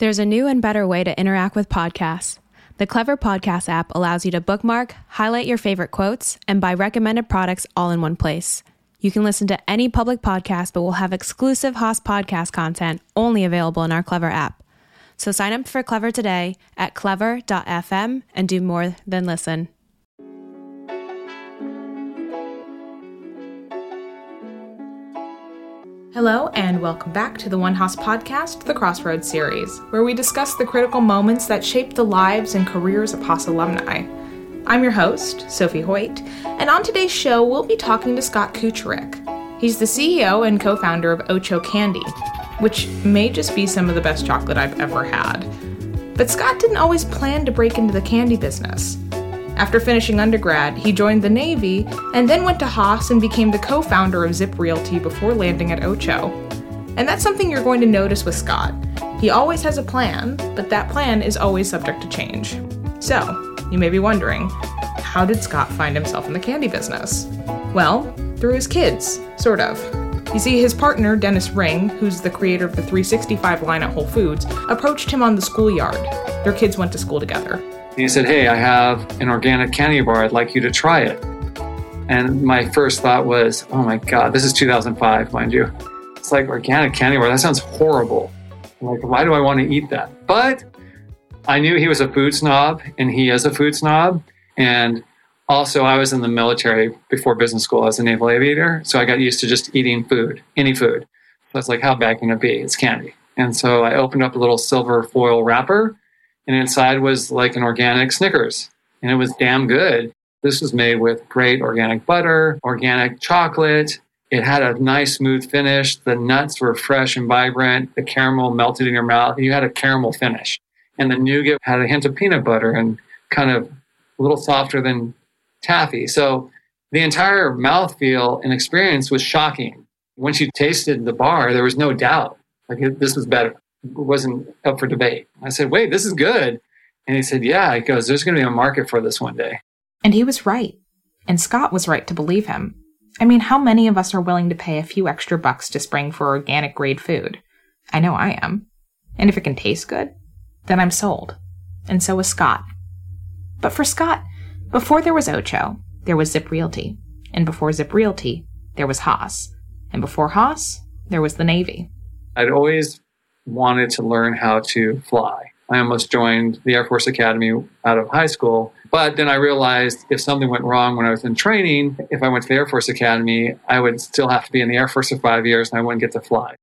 There's a new and better way to interact with podcasts. The Clever Podcast app allows you to bookmark, highlight your favorite quotes, and buy recommended products all in one place. You can listen to any public podcast, but we'll have exclusive Haas podcast content only available in our Clever app. So sign up for Clever today at clever.fm and do more than listen. Hello, and welcome back to the One Haas podcast, the Crossroads series, where we discuss the critical moments that shape the lives and careers of Haas alumni. I'm your host, Sophie Hoyt, and on today's show, we'll be talking to Scott Kucirek. He's the CEO and co founder of Ocho Candy, which may just be some of the best chocolate I've ever had. But Scott didn't always plan to break into the candy business. After finishing undergrad, he joined the Navy and then went to Haas and became the co founder of Zip Realty before landing at Ocho. And that's something you're going to notice with Scott. He always has a plan, but that plan is always subject to change. So, you may be wondering, how did Scott find himself in the candy business? Well, through his kids, sort of. You see, his partner, Dennis Ring, who's the creator of the 365 line at Whole Foods, approached him on the schoolyard. Their kids went to school together. And he said, Hey, I have an organic candy bar. I'd like you to try it. And my first thought was, Oh my God, this is 2005, mind you. It's like organic candy bar. That sounds horrible. I'm like, why do I want to eat that? But I knew he was a food snob, and he is a food snob. And also, I was in the military before business school as a naval aviator. So I got used to just eating food, any food. So it's like, how bad can it be? It's candy. And so I opened up a little silver foil wrapper and inside was like an organic Snickers, and it was damn good. This was made with great organic butter, organic chocolate. It had a nice smooth finish. The nuts were fresh and vibrant. The caramel melted in your mouth. You had a caramel finish. And the nougat had a hint of peanut butter and kind of a little softer than taffy. So the entire mouthfeel and experience was shocking. Once you tasted the bar, there was no doubt. Like this was better wasn't up for debate. I said, wait, this is good. And he said, yeah. He goes, there's going to be a market for this one day. And he was right. And Scott was right to believe him. I mean, how many of us are willing to pay a few extra bucks to spring for organic grade food? I know I am. And if it can taste good, then I'm sold. And so was Scott. But for Scott, before there was Ocho, there was Zip Realty. And before Zip Realty, there was Haas. And before Haas, there was the Navy. I'd always wanted to learn how to fly. I almost joined the Air Force Academy out of high school. But then I realized if something went wrong when I was in training, if I went to the Air Force Academy, I would still have to be in the Air Force for five years and I wouldn't get to fly.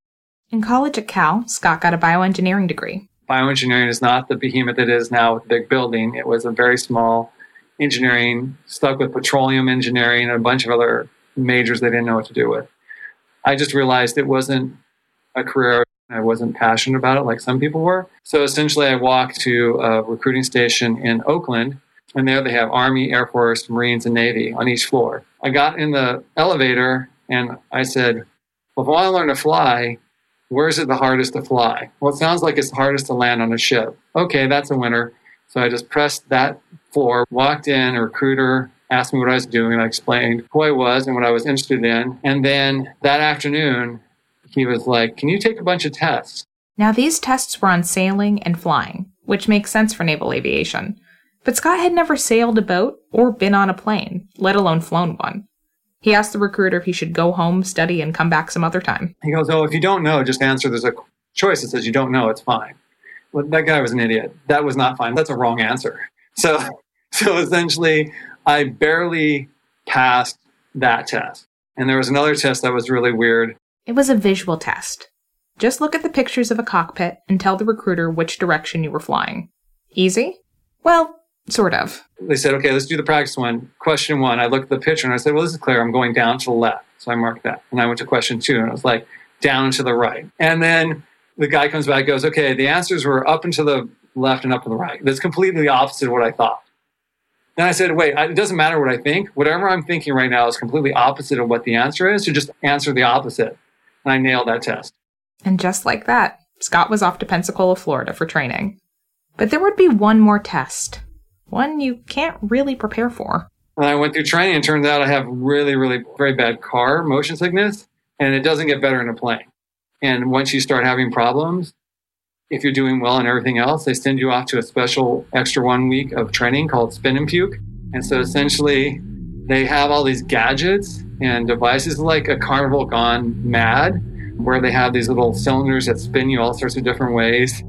In college at Cal, Scott got a bioengineering degree. Bioengineering is not the behemoth it is now with the big building. It was a very small engineering, stuck with petroleum engineering and a bunch of other majors they didn't know what to do with. I just realized it wasn't a career I wasn't passionate about it like some people were. So essentially, I walked to a recruiting station in Oakland, and there they have Army, Air Force, Marines, and Navy on each floor. I got in the elevator and I said, Well, if I want to learn to fly, where's it the hardest to fly? Well, it sounds like it's the hardest to land on a ship. Okay, that's a winner. So I just pressed that floor, walked in, a recruiter asked me what I was doing. I explained who I was and what I was interested in. And then that afternoon, he was like, Can you take a bunch of tests? Now, these tests were on sailing and flying, which makes sense for naval aviation. But Scott had never sailed a boat or been on a plane, let alone flown one. He asked the recruiter if he should go home, study, and come back some other time. He goes, Oh, if you don't know, just answer. There's a choice that says you don't know, it's fine. Well, that guy was an idiot. That was not fine. That's a wrong answer. So, so essentially, I barely passed that test. And there was another test that was really weird. It was a visual test. Just look at the pictures of a cockpit and tell the recruiter which direction you were flying. Easy? Well, sort of. They said, okay, let's do the practice one. Question one, I looked at the picture and I said, well, this is clear. I'm going down to the left. So I marked that. And I went to question two and I was like, down to the right. And then the guy comes back goes, okay, the answers were up and to the left and up to the right. That's completely the opposite of what I thought. Then I said, wait, it doesn't matter what I think. Whatever I'm thinking right now is completely opposite of what the answer is. So just answer the opposite and I nailed that test. And just like that, Scott was off to Pensacola, Florida for training. But there would be one more test, one you can't really prepare for. And I went through training, and turns out I have really, really very bad car motion sickness, and it doesn't get better in a plane. And once you start having problems, if you're doing well and everything else, they send you off to a special extra one week of training called Spin and Puke. And so essentially, they have all these gadgets and devices like a carnival gone mad, where they have these little cylinders that spin you all sorts of different ways,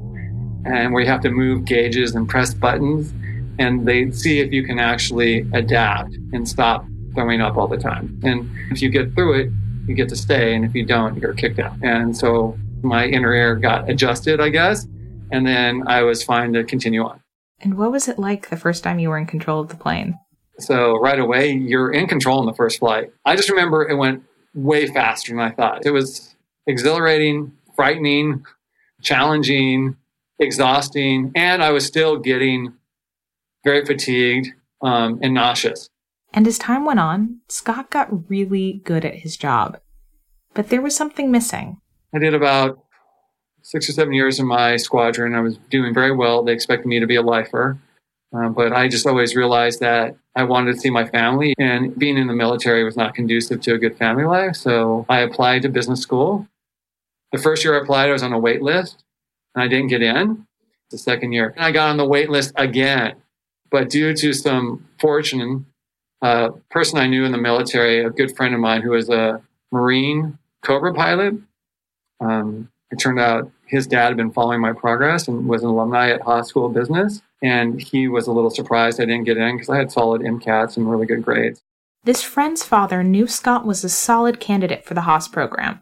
and where you have to move gauges and press buttons. And they see if you can actually adapt and stop throwing up all the time. And if you get through it, you get to stay. And if you don't, you're kicked out. And so my inner ear got adjusted, I guess. And then I was fine to continue on. And what was it like the first time you were in control of the plane? So right away, you're in control in the first flight. I just remember it went way faster than I thought. It was exhilarating, frightening, challenging, exhausting, and I was still getting very fatigued um, and nauseous. And as time went on, Scott got really good at his job. But there was something missing. I did about six or seven years in my squadron. I was doing very well. They expected me to be a lifer. Uh, but I just always realized that I wanted to see my family, and being in the military was not conducive to a good family life. So I applied to business school. The first year I applied, I was on a wait list, and I didn't get in. The second year, I got on the wait list again. But due to some fortune, a person I knew in the military, a good friend of mine who was a Marine Cobra pilot, um, it turned out his dad had been following my progress and was an alumni at Haas School of Business. And he was a little surprised I didn't get in because I had solid MCATs and really good grades. This friend's father knew Scott was a solid candidate for the Haas program.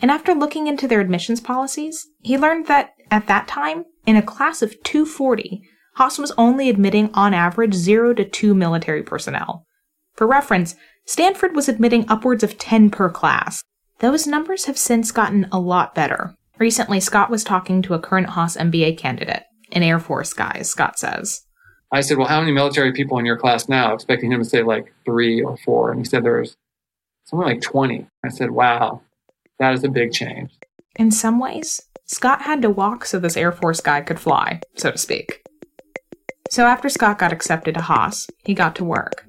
And after looking into their admissions policies, he learned that at that time, in a class of 240, Haas was only admitting on average 0 to 2 military personnel. For reference, Stanford was admitting upwards of 10 per class. Those numbers have since gotten a lot better. Recently, Scott was talking to a current Haas MBA candidate, an Air Force guy, Scott says. I said, Well, how many military people in your class now? Expecting him to say like three or four. And he said there was something like 20. I said, Wow, that is a big change. In some ways, Scott had to walk so this Air Force guy could fly, so to speak. So after Scott got accepted to Haas, he got to work.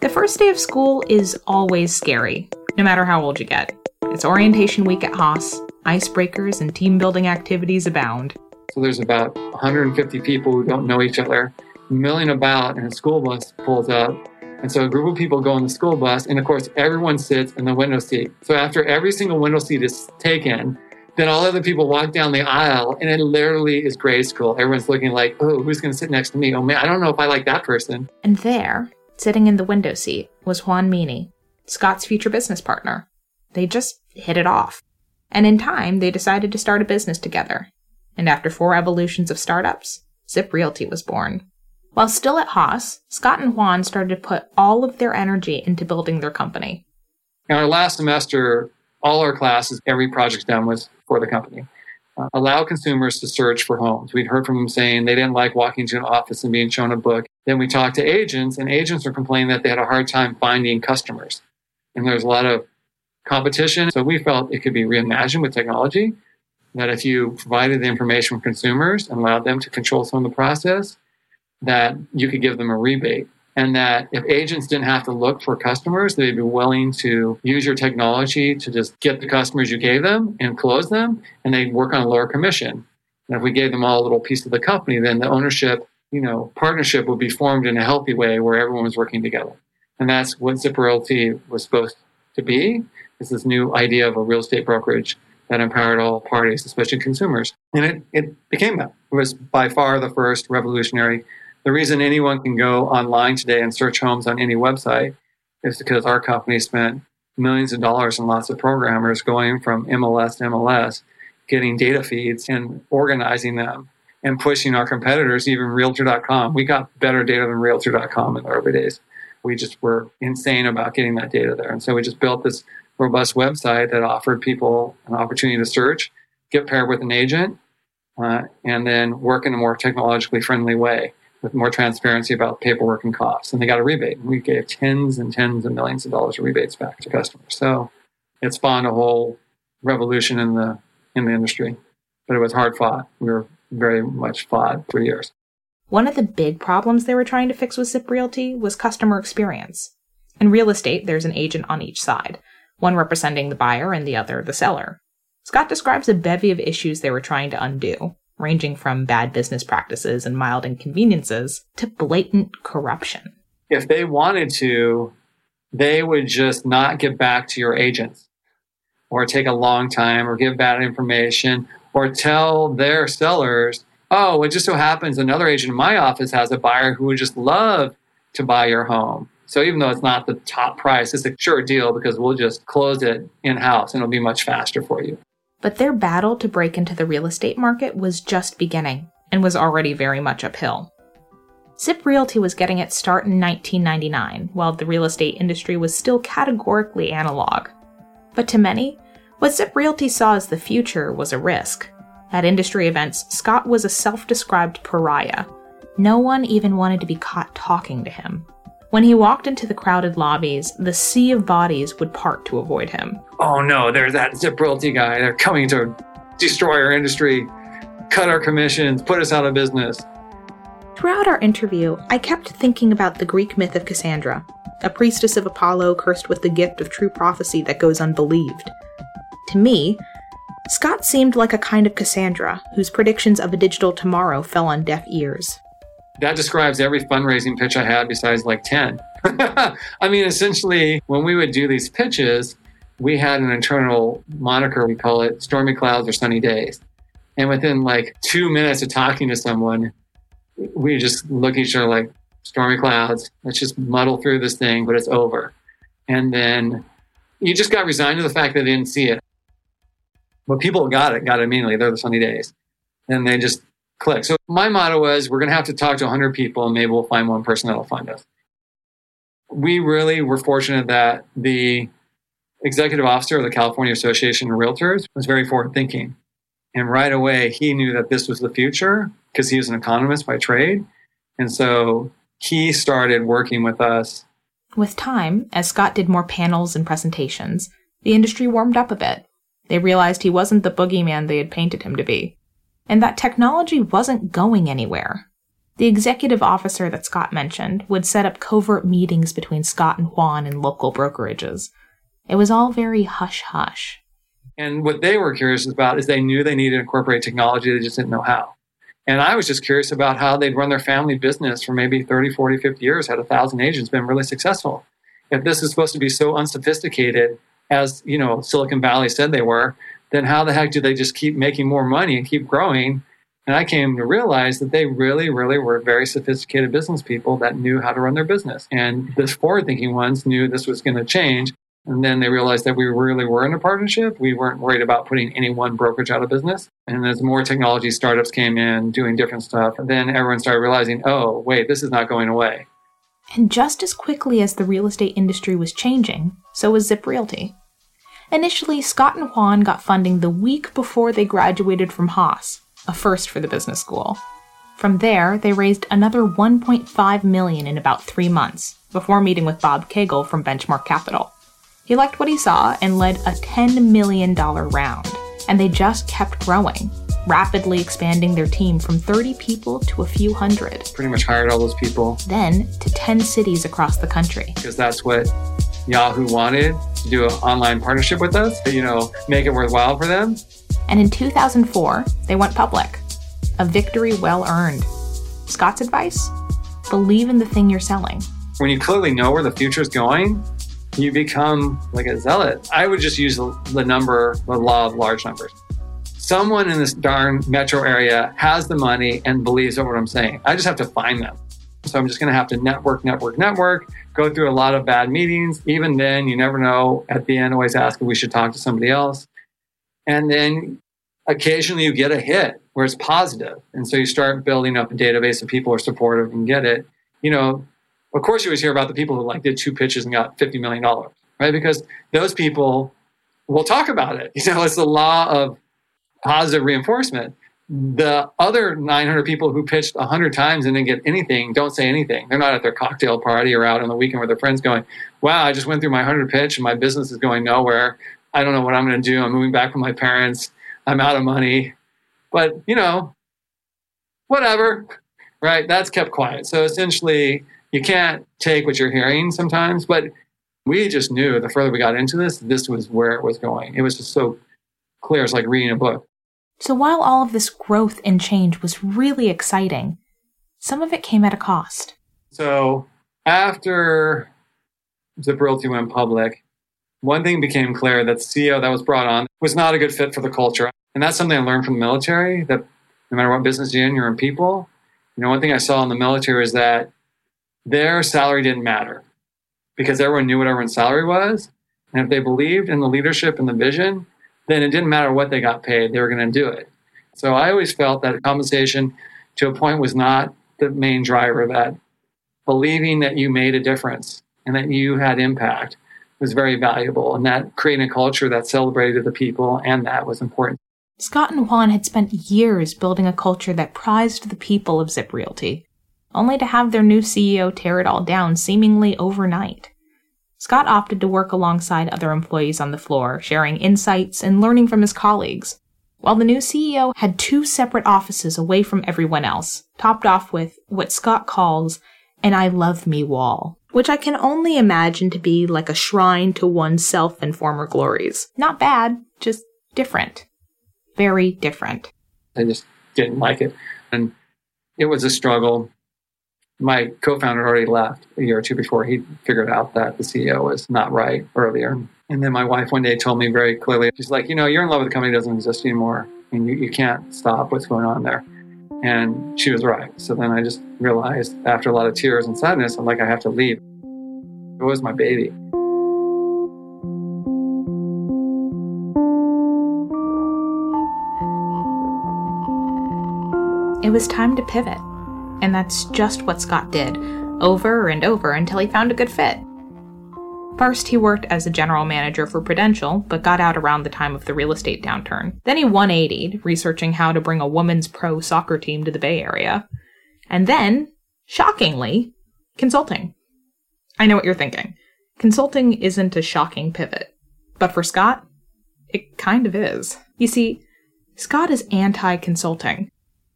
The first day of school is always scary, no matter how old you get. It's orientation week at Haas, icebreakers and team building activities abound. So there's about 150 people who don't know each other milling about, and a school bus pulls up. And so a group of people go on the school bus, and of course, everyone sits in the window seat. So after every single window seat is taken, then all other people walk down the aisle, and it literally is grade school. Everyone's looking like, oh, who's going to sit next to me? Oh man, I don't know if I like that person. And there, sitting in the window seat, was Juan Meany, Scott's future business partner. They just hit it off. And in time, they decided to start a business together. And after four evolutions of startups, Zip Realty was born. While still at Haas, Scott and Juan started to put all of their energy into building their company. In our last semester, all our classes, every project done was for the company. Uh, allow consumers to search for homes. We'd heard from them saying they didn't like walking to an office and being shown a book. Then we talked to agents, and agents were complaining that they had a hard time finding customers. And there's a lot of competition. So we felt it could be reimagined with technology. That if you provided the information from consumers and allowed them to control some of the process, that you could give them a rebate. And that if agents didn't have to look for customers, they'd be willing to use your technology to just get the customers you gave them and close them, and they'd work on a lower commission. And if we gave them all a little piece of the company, then the ownership, you know, partnership would be formed in a healthy way where everyone was working together. And that's what Zip Realty was supposed to be is this new idea of a real estate brokerage that empowered all parties, especially consumers. And it, it became that. It was by far the first revolutionary. The reason anyone can go online today and search homes on any website is because our company spent millions of dollars and lots of programmers going from MLS to MLS, getting data feeds and organizing them and pushing our competitors, even Realtor.com. We got better data than Realtor.com in the early days. We just were insane about getting that data there. And so we just built this robust website that offered people an opportunity to search, get paired with an agent, uh, and then work in a more technologically friendly way with more transparency about paperwork and costs. And they got a rebate. We gave tens and tens of millions of dollars of rebates back to customers. So it spawned a whole revolution in the in the industry. But it was hard fought. We were very much fought for years. One of the big problems they were trying to fix with Zip Realty was customer experience. In real estate, there's an agent on each side one representing the buyer and the other the seller. Scott describes a bevy of issues they were trying to undo, ranging from bad business practices and mild inconveniences to blatant corruption. If they wanted to, they would just not get back to your agents or take a long time or give bad information or tell their sellers, oh, it just so happens another agent in my office has a buyer who would just love to buy your home. So even though it's not the top price, it's a sure deal because we'll just close it in house and it'll be much faster for you. But their battle to break into the real estate market was just beginning and was already very much uphill. Zip Realty was getting its start in 1999, while the real estate industry was still categorically analog. But to many, what Zip Realty saw as the future was a risk. At industry events, Scott was a self described pariah. No one even wanted to be caught talking to him. When he walked into the crowded lobbies, the sea of bodies would part to avoid him. Oh no, there's that Zip guy. They're coming to destroy our industry, cut our commissions, put us out of business. Throughout our interview, I kept thinking about the Greek myth of Cassandra, a priestess of Apollo cursed with the gift of true prophecy that goes unbelieved. To me, Scott seemed like a kind of Cassandra whose predictions of a digital tomorrow fell on deaf ears. That describes every fundraising pitch I had besides like 10. I mean, essentially, when we would do these pitches, we had an internal moniker. We call it stormy clouds or sunny days. And within like two minutes of talking to someone, we just look at each other like stormy clouds. Let's just muddle through this thing, but it's over. And then you just got resigned to the fact that they didn't see it. But people got it, got it immediately. They're the sunny days. And they just click. So my motto was we're going to have to talk to 100 people and maybe we'll find one person that'll find us. We really were fortunate that the executive officer of the California Association of Realtors was very forward thinking. And right away, he knew that this was the future because he was an economist by trade. And so he started working with us. With time, as Scott did more panels and presentations, the industry warmed up a bit. They realized he wasn't the boogeyman they had painted him to be, and that technology wasn't going anywhere. The executive officer that Scott mentioned would set up covert meetings between Scott and Juan in local brokerages. It was all very hush hush. And what they were curious about is they knew they needed to incorporate technology, they just didn't know how. And I was just curious about how they'd run their family business for maybe 30, 40, 50 years, had a thousand agents, been really successful. If this is supposed to be so unsophisticated as, you know, Silicon Valley said they were, then how the heck do they just keep making more money and keep growing? And I came to realize that they really, really were very sophisticated business people that knew how to run their business. And the forward thinking ones knew this was going to change. And then they realized that we really were in a partnership. We weren't worried about putting any one brokerage out of business. And as more technology startups came in doing different stuff, then everyone started realizing, oh, wait, this is not going away. And just as quickly as the real estate industry was changing, so was Zip Realty. Initially, Scott and Juan got funding the week before they graduated from Haas, a first for the business school. From there, they raised another 1.5 million in about 3 months before meeting with Bob Kagle from Benchmark Capital. He liked what he saw and led a $10 million round, and they just kept growing, rapidly expanding their team from 30 people to a few hundred. Pretty much hired all those people. Then to 10 cities across the country. Because that's what Yahoo wanted to do an online partnership with us, you know, make it worthwhile for them. And in 2004, they went public. A victory well earned. Scott's advice? Believe in the thing you're selling. When you clearly know where the future is going, you become like a zealot. I would just use the number, the law of large numbers. Someone in this darn metro area has the money and believes in what I'm saying. I just have to find them. So I'm just going to have to network, network, network, go through a lot of bad meetings. Even then, you never know. At the end, always ask if we should talk to somebody else. And then occasionally you get a hit where it's positive. And so you start building up a database of people who are supportive and get it. You know, of course, you always hear about the people who like did two pitches and got $50 million, right? Because those people will talk about it. You know, it's the law of positive reinforcement. The other 900 people who pitched 100 times and didn't get anything don't say anything. They're not at their cocktail party or out on the weekend with their friends going, wow, I just went through my 100 pitch and my business is going nowhere. I don't know what I'm going to do. I'm moving back from my parents. I'm out of money. But, you know, whatever, right? That's kept quiet. So essentially, you can't take what you're hearing sometimes, but we just knew the further we got into this, this was where it was going. It was just so clear. It's like reading a book. So while all of this growth and change was really exciting, some of it came at a cost. So after Zip Realty went public, one thing became clear that the CEO that was brought on was not a good fit for the culture. And that's something I learned from the military that no matter what business you're in, you're in people. You know, one thing I saw in the military is that their salary didn't matter because everyone knew what everyone's salary was. And if they believed in the leadership and the vision, then it didn't matter what they got paid, they were going to do it. So I always felt that compensation to a point was not the main driver, of that believing that you made a difference and that you had impact was very valuable. And that creating a culture that celebrated the people and that was important. Scott and Juan had spent years building a culture that prized the people of Zip Realty, only to have their new CEO tear it all down seemingly overnight. Scott opted to work alongside other employees on the floor, sharing insights and learning from his colleagues, while the new CEO had two separate offices away from everyone else, topped off with what Scott calls an I love me wall, which I can only imagine to be like a shrine to oneself and former glories. Not bad, just different very different. I just didn't like it. And it was a struggle. My co founder already left a year or two before he figured out that the CEO was not right earlier. And then my wife one day told me very clearly, she's like, you know, you're in love with the company that doesn't exist anymore. And you, you can't stop what's going on there. And she was right. So then I just realized after a lot of tears and sadness, I'm like, I have to leave. It was my baby. It was time to pivot. And that's just what Scott did, over and over until he found a good fit. First, he worked as a general manager for Prudential, but got out around the time of the real estate downturn. Then he 180'd, researching how to bring a women's pro soccer team to the Bay Area. And then, shockingly, consulting. I know what you're thinking. Consulting isn't a shocking pivot. But for Scott, it kind of is. You see, Scott is anti consulting.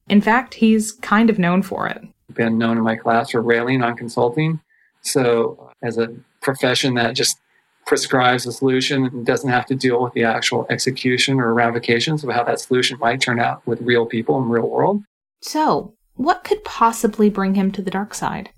In fact, he's kind of known for it. Been known in my class for railing on consulting. So, uh, as a profession that just prescribes a solution and doesn't have to deal with the actual execution or ramifications of how that solution might turn out with real people in the real world. So, what could possibly bring him to the dark side?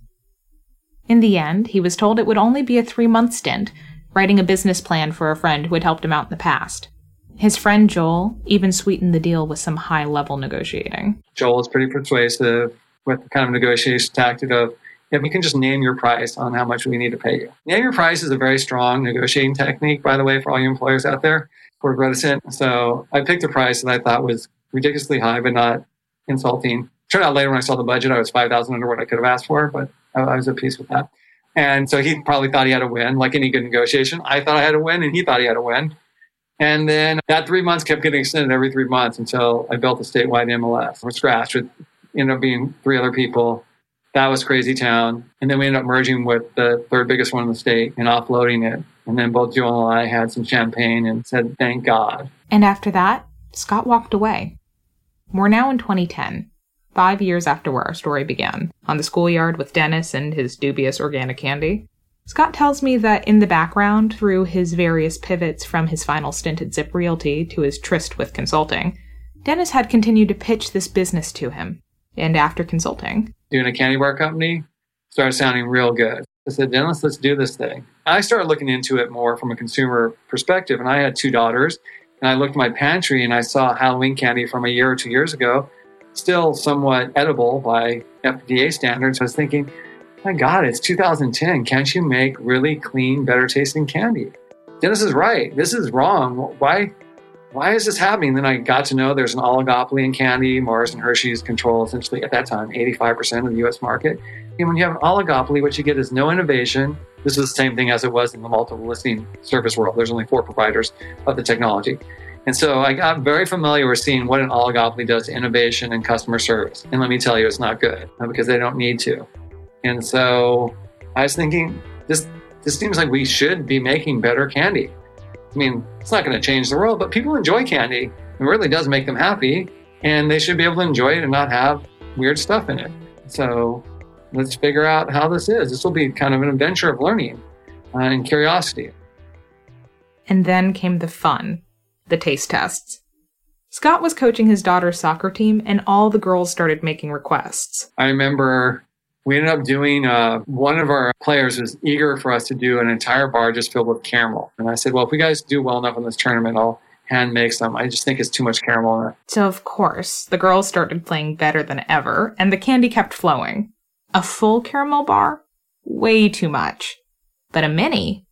In the end, he was told it would only be a three month stint, writing a business plan for a friend who had helped him out in the past. His friend Joel even sweetened the deal with some high level negotiating. Joel is pretty persuasive with the kind of negotiation tactic of if you can just name your price on how much we need to pay you. Name your price is a very strong negotiating technique, by the way, for all you employers out there who are reticent. So I picked a price that I thought was ridiculously high, but not insulting. Turned out later when I saw the budget, I was 5000 under what I could have asked for, but I was at peace with that. And so he probably thought he had a win, like any good negotiation. I thought I had a win, and he thought he had a win. And then that three months kept getting extended every three months until I built a statewide MLS from scratch with ended up being three other people. That was crazy town. And then we ended up merging with the third biggest one in the state and offloading it. And then both Joel and I had some champagne and said, thank God. And after that, Scott walked away. We're now in 2010, five years after where our story began, on the schoolyard with Dennis and his dubious organic candy. Scott tells me that in the background, through his various pivots from his final stint at Zip Realty to his tryst with consulting, Dennis had continued to pitch this business to him. And after consulting, doing a candy bar company started sounding real good. I said, Dennis, let's do this thing. I started looking into it more from a consumer perspective, and I had two daughters. And I looked at my pantry and I saw Halloween candy from a year or two years ago, still somewhat edible by FDA standards. I was thinking, my God, it's 2010. Can't you make really clean, better tasting candy? Dennis is right. This is wrong. Why? Why is this happening? Then I got to know there's an oligopoly in candy. Mars and Hershey's control essentially at that time 85% of the US market. And when you have an oligopoly, what you get is no innovation. This is the same thing as it was in the multiple listing service world. There's only four providers of the technology. And so I got very familiar with seeing what an oligopoly does to innovation and customer service. And let me tell you, it's not good uh, because they don't need to. And so I was thinking, this this seems like we should be making better candy. I mean, it's not going to change the world, but people enjoy candy. It really does make them happy, and they should be able to enjoy it and not have weird stuff in it. So let's figure out how this is. This will be kind of an adventure of learning uh, and curiosity. And then came the fun the taste tests. Scott was coaching his daughter's soccer team, and all the girls started making requests. I remember we ended up doing uh, one of our players was eager for us to do an entire bar just filled with caramel and i said well if we guys do well enough in this tournament i'll hand make some i just think it's too much caramel in it So, of course, the girls started playing better than ever, and the candy kept flowing. A full caramel bar? Way too much. But a mini?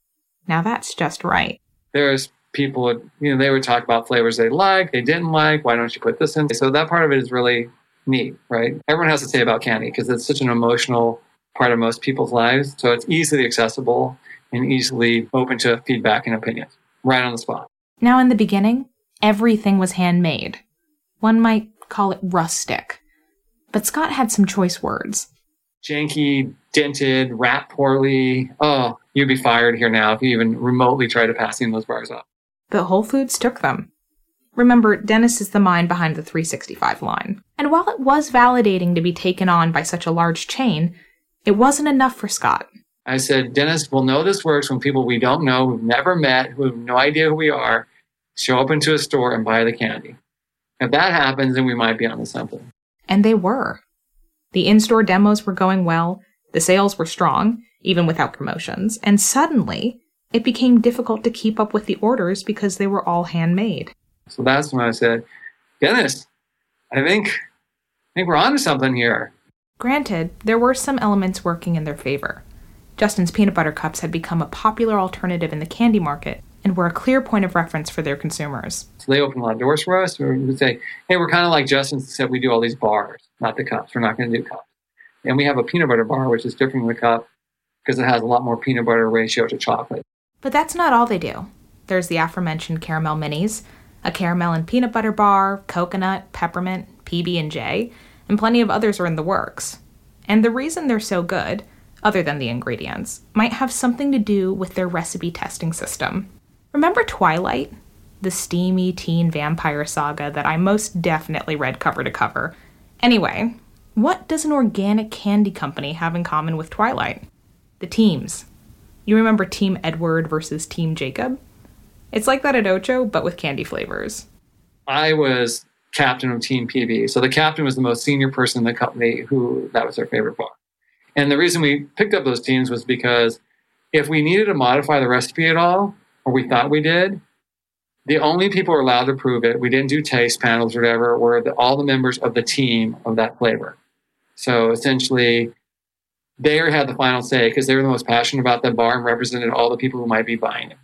Now that's just right. there's people you know they would talk about flavors they like they didn't like why don't you put this in so that part of it is really neat right everyone has to say about candy because it's such an emotional part of most people's lives so it's easily accessible and easily open to feedback and opinions right on the spot Now, in the beginning, everything was handmade. One might call it rustic. But Scott had some choice words. janky dented wrapped poorly oh you'd be fired here now if you even remotely try to pass any of those bars up But Whole Foods took them. Remember, Dennis is the mind behind the 365 line. And while it was validating to be taken on by such a large chain, it wasn't enough for Scott. I said, Dennis, we'll know this works when people we don't know, who've never met, who have no idea who we are, show up into a store and buy the candy. If that happens, then we might be onto something. And they were. The in store demos were going well, the sales were strong, even without promotions, and suddenly it became difficult to keep up with the orders because they were all handmade. So that's when I said, Dennis, I think, I think we're onto something here. Granted, there were some elements working in their favor. Justin's peanut butter cups had become a popular alternative in the candy market and were a clear point of reference for their consumers. So they opened a lot of doors for us. We would say, hey, we're kind of like Justin said, we do all these bars, not the cups. We're not going to do cups. And we have a peanut butter bar, which is different from the cup because it has a lot more peanut butter ratio to chocolate. But that's not all they do. There's the aforementioned caramel minis, a caramel and peanut butter bar, coconut, peppermint, PB&J, and plenty of others are in the works. And the reason they're so good, other than the ingredients, might have something to do with their recipe testing system. Remember Twilight? The steamy teen vampire saga that I most definitely read cover to cover. Anyway, what does an organic candy company have in common with Twilight? The teams. You remember Team Edward versus Team Jacob? It's like that at Ocho, but with candy flavors. I was captain of Team PB. So the captain was the most senior person in the company who that was their favorite bar. And the reason we picked up those teams was because if we needed to modify the recipe at all, or we thought we did, the only people were allowed to prove it, we didn't do taste panels or whatever, were the, all the members of the team of that flavor. So essentially, they had the final say because they were the most passionate about the bar and represented all the people who might be buying it.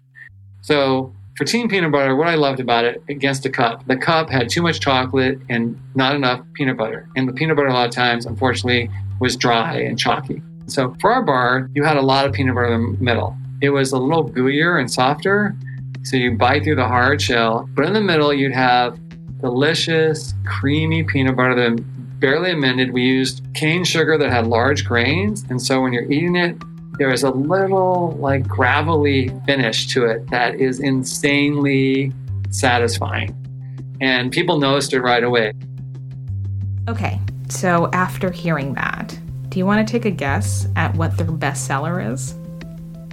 So for teen Peanut Butter, what I loved about it against the cup, the cup had too much chocolate and not enough peanut butter. And the peanut butter, a lot of times, unfortunately, was dry and chalky. So for our bar, you had a lot of peanut butter in the middle. It was a little gooier and softer. So you bite through the hard shell. But in the middle, you'd have delicious, creamy peanut butter that barely amended. We used cane sugar that had large grains. And so when you're eating it, there is a little like gravelly finish to it that is insanely satisfying. And people noticed it right away. Okay, so after hearing that, do you want to take a guess at what their bestseller is?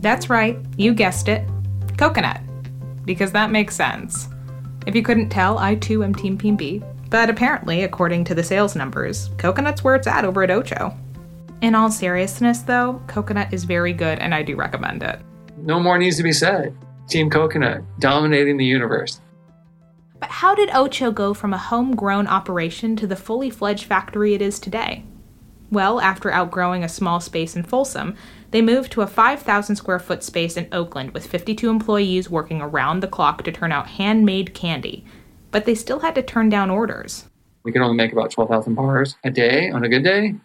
That's right, you guessed it coconut. Because that makes sense. If you couldn't tell, I too am Team PB. But apparently, according to the sales numbers, coconut's where it's at over at Ocho. In all seriousness, though, coconut is very good and I do recommend it. No more needs to be said. Team Coconut dominating the universe. But how did Ocho go from a homegrown operation to the fully fledged factory it is today? Well, after outgrowing a small space in Folsom, they moved to a 5,000 square foot space in Oakland with 52 employees working around the clock to turn out handmade candy. But they still had to turn down orders. We could only make about 12,000 bars a day on a good day,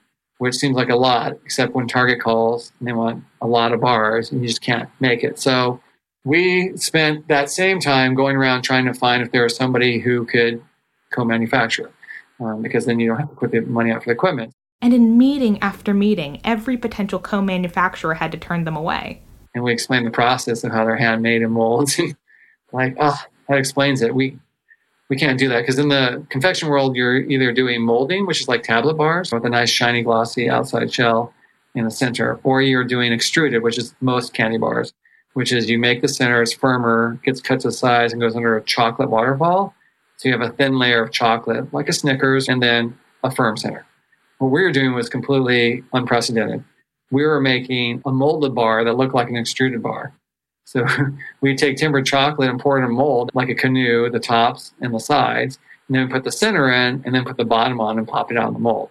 which seems like a lot, except when Target calls and they want a lot of bars and you just can't make it. So we spent that same time going around trying to find if there was somebody who could co manufacture, um, because then you don't have to put the money out for the equipment. And in meeting after meeting, every potential co manufacturer had to turn them away. And we explained the process of how they're handmade in molds. And like, oh, that explains it. We we can't do that because in the confection world, you're either doing molding, which is like tablet bars with a nice shiny glossy outside shell in the center, or you're doing extruded, which is most candy bars. which is you make the center, it's firmer, gets cut to size, and goes under a chocolate waterfall. So you have a thin layer of chocolate, like a Snickers, and then a firm center. What we were doing was completely unprecedented. We were making a molded bar that looked like an extruded bar. So we take tempered chocolate and pour it in a mold like a canoe, the tops and the sides, and then put the center in and then put the bottom on and pop it out in the mold.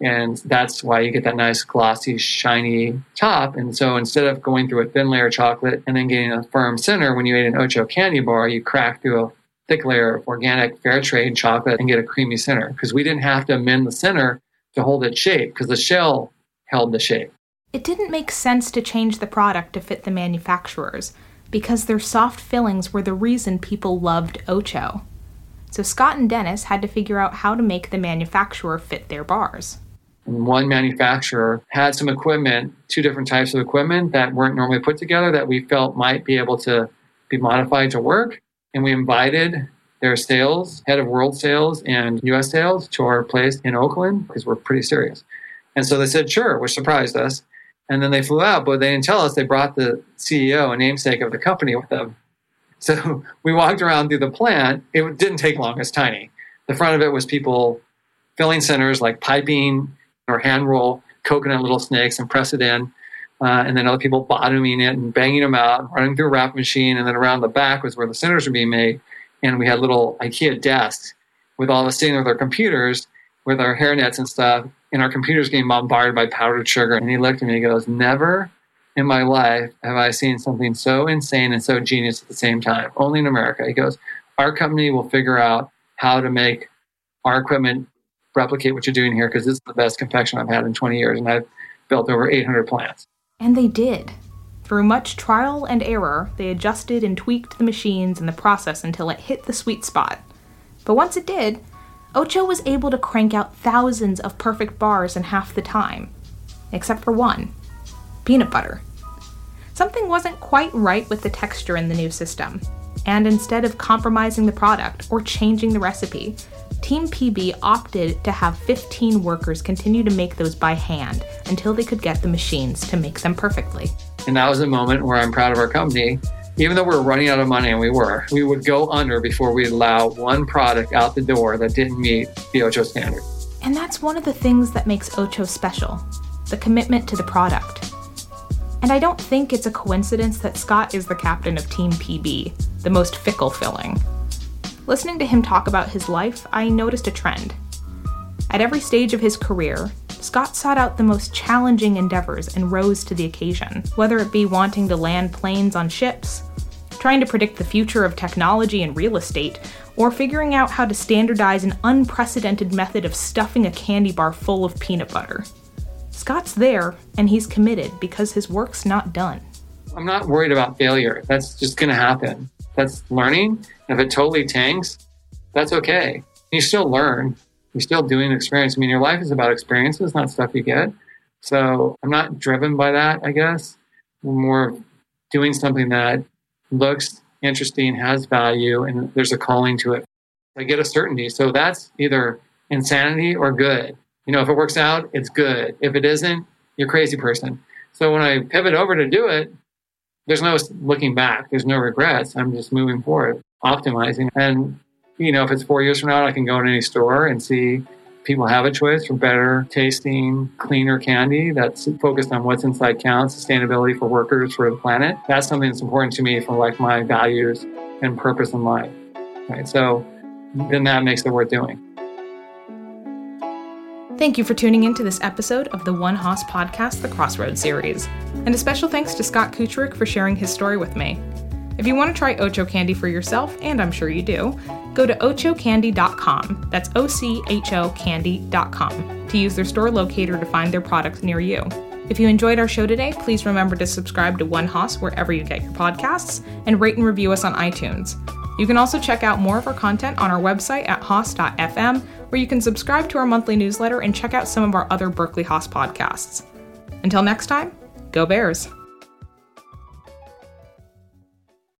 And that's why you get that nice glossy, shiny top. And so instead of going through a thin layer of chocolate and then getting a firm center, when you ate an Ocho candy bar, you crack through a thick layer of organic fair trade chocolate and get a creamy center because we didn't have to amend the center to hold its shape because the shell held the shape. It didn't make sense to change the product to fit the manufacturers because their soft fillings were the reason people loved Ocho. So Scott and Dennis had to figure out how to make the manufacturer fit their bars. One manufacturer had some equipment, two different types of equipment that weren't normally put together that we felt might be able to be modified to work. And we invited their sales, head of world sales and US sales, to our place in Oakland because we're pretty serious. And so they said, sure, which surprised us. And then they flew out, but they didn't tell us they brought the CEO and namesake of the company with them. So we walked around through the plant. It didn't take long, it's tiny. The front of it was people filling centers like piping or hand roll coconut little snakes and press it in. Uh, and then other people bottoming it and banging them out, running through a wrap machine. And then around the back was where the centers were being made. And we had little IKEA desks with all of us sitting with our computers, with our hairnets and stuff, and our computers getting bombarded by powdered sugar. And he looked at me and he goes, Never in my life have I seen something so insane and so genius at the same time. Only in America. He goes, Our company will figure out how to make our equipment replicate what you're doing here because this is the best confection I've had in 20 years. And I've built over 800 plants. And they did. Through much trial and error, they adjusted and tweaked the machines and the process until it hit the sweet spot. But once it did, Ocho was able to crank out thousands of perfect bars in half the time. Except for one peanut butter. Something wasn't quite right with the texture in the new system, and instead of compromising the product or changing the recipe, Team PB opted to have 15 workers continue to make those by hand until they could get the machines to make them perfectly. And that was a moment where I'm proud of our company. Even though we were running out of money, and we were, we would go under before we allow one product out the door that didn't meet the Ocho standard. And that's one of the things that makes Ocho special the commitment to the product. And I don't think it's a coincidence that Scott is the captain of Team PB, the most fickle filling. Listening to him talk about his life, I noticed a trend. At every stage of his career, Scott sought out the most challenging endeavors and rose to the occasion, whether it be wanting to land planes on ships, trying to predict the future of technology and real estate, or figuring out how to standardize an unprecedented method of stuffing a candy bar full of peanut butter. Scott's there, and he's committed because his work's not done. I'm not worried about failure. That's just going to happen. That's learning. If it totally tanks, that's okay. You still learn. You're still doing experience. I mean, your life is about experiences, not stuff you get. So I'm not driven by that, I guess. I'm more doing something that looks interesting, has value, and there's a calling to it. I get a certainty. So that's either insanity or good. You know, if it works out, it's good. If it isn't, you're a crazy person. So when I pivot over to do it, there's no looking back. There's no regrets. I'm just moving forward, optimizing. And, you know, if it's four years from now, I can go in any store and see people have a choice for better tasting, cleaner candy that's focused on what's inside counts, sustainability for workers, for the planet. That's something that's important to me for like my values and purpose in life. Right. So then that makes it worth doing. Thank you for tuning in to this episode of the One Haas podcast, the Crossroads series. And a special thanks to Scott Kucirek for sharing his story with me. If you want to try Ocho Candy for yourself, and I'm sure you do, go to ochocandy.com, that's O C H O candy.com, to use their store locator to find their products near you. If you enjoyed our show today, please remember to subscribe to One Haas wherever you get your podcasts and rate and review us on iTunes. You can also check out more of our content on our website at haas.fm, where you can subscribe to our monthly newsletter and check out some of our other Berkeley Haas podcasts. Until next time, go Bears!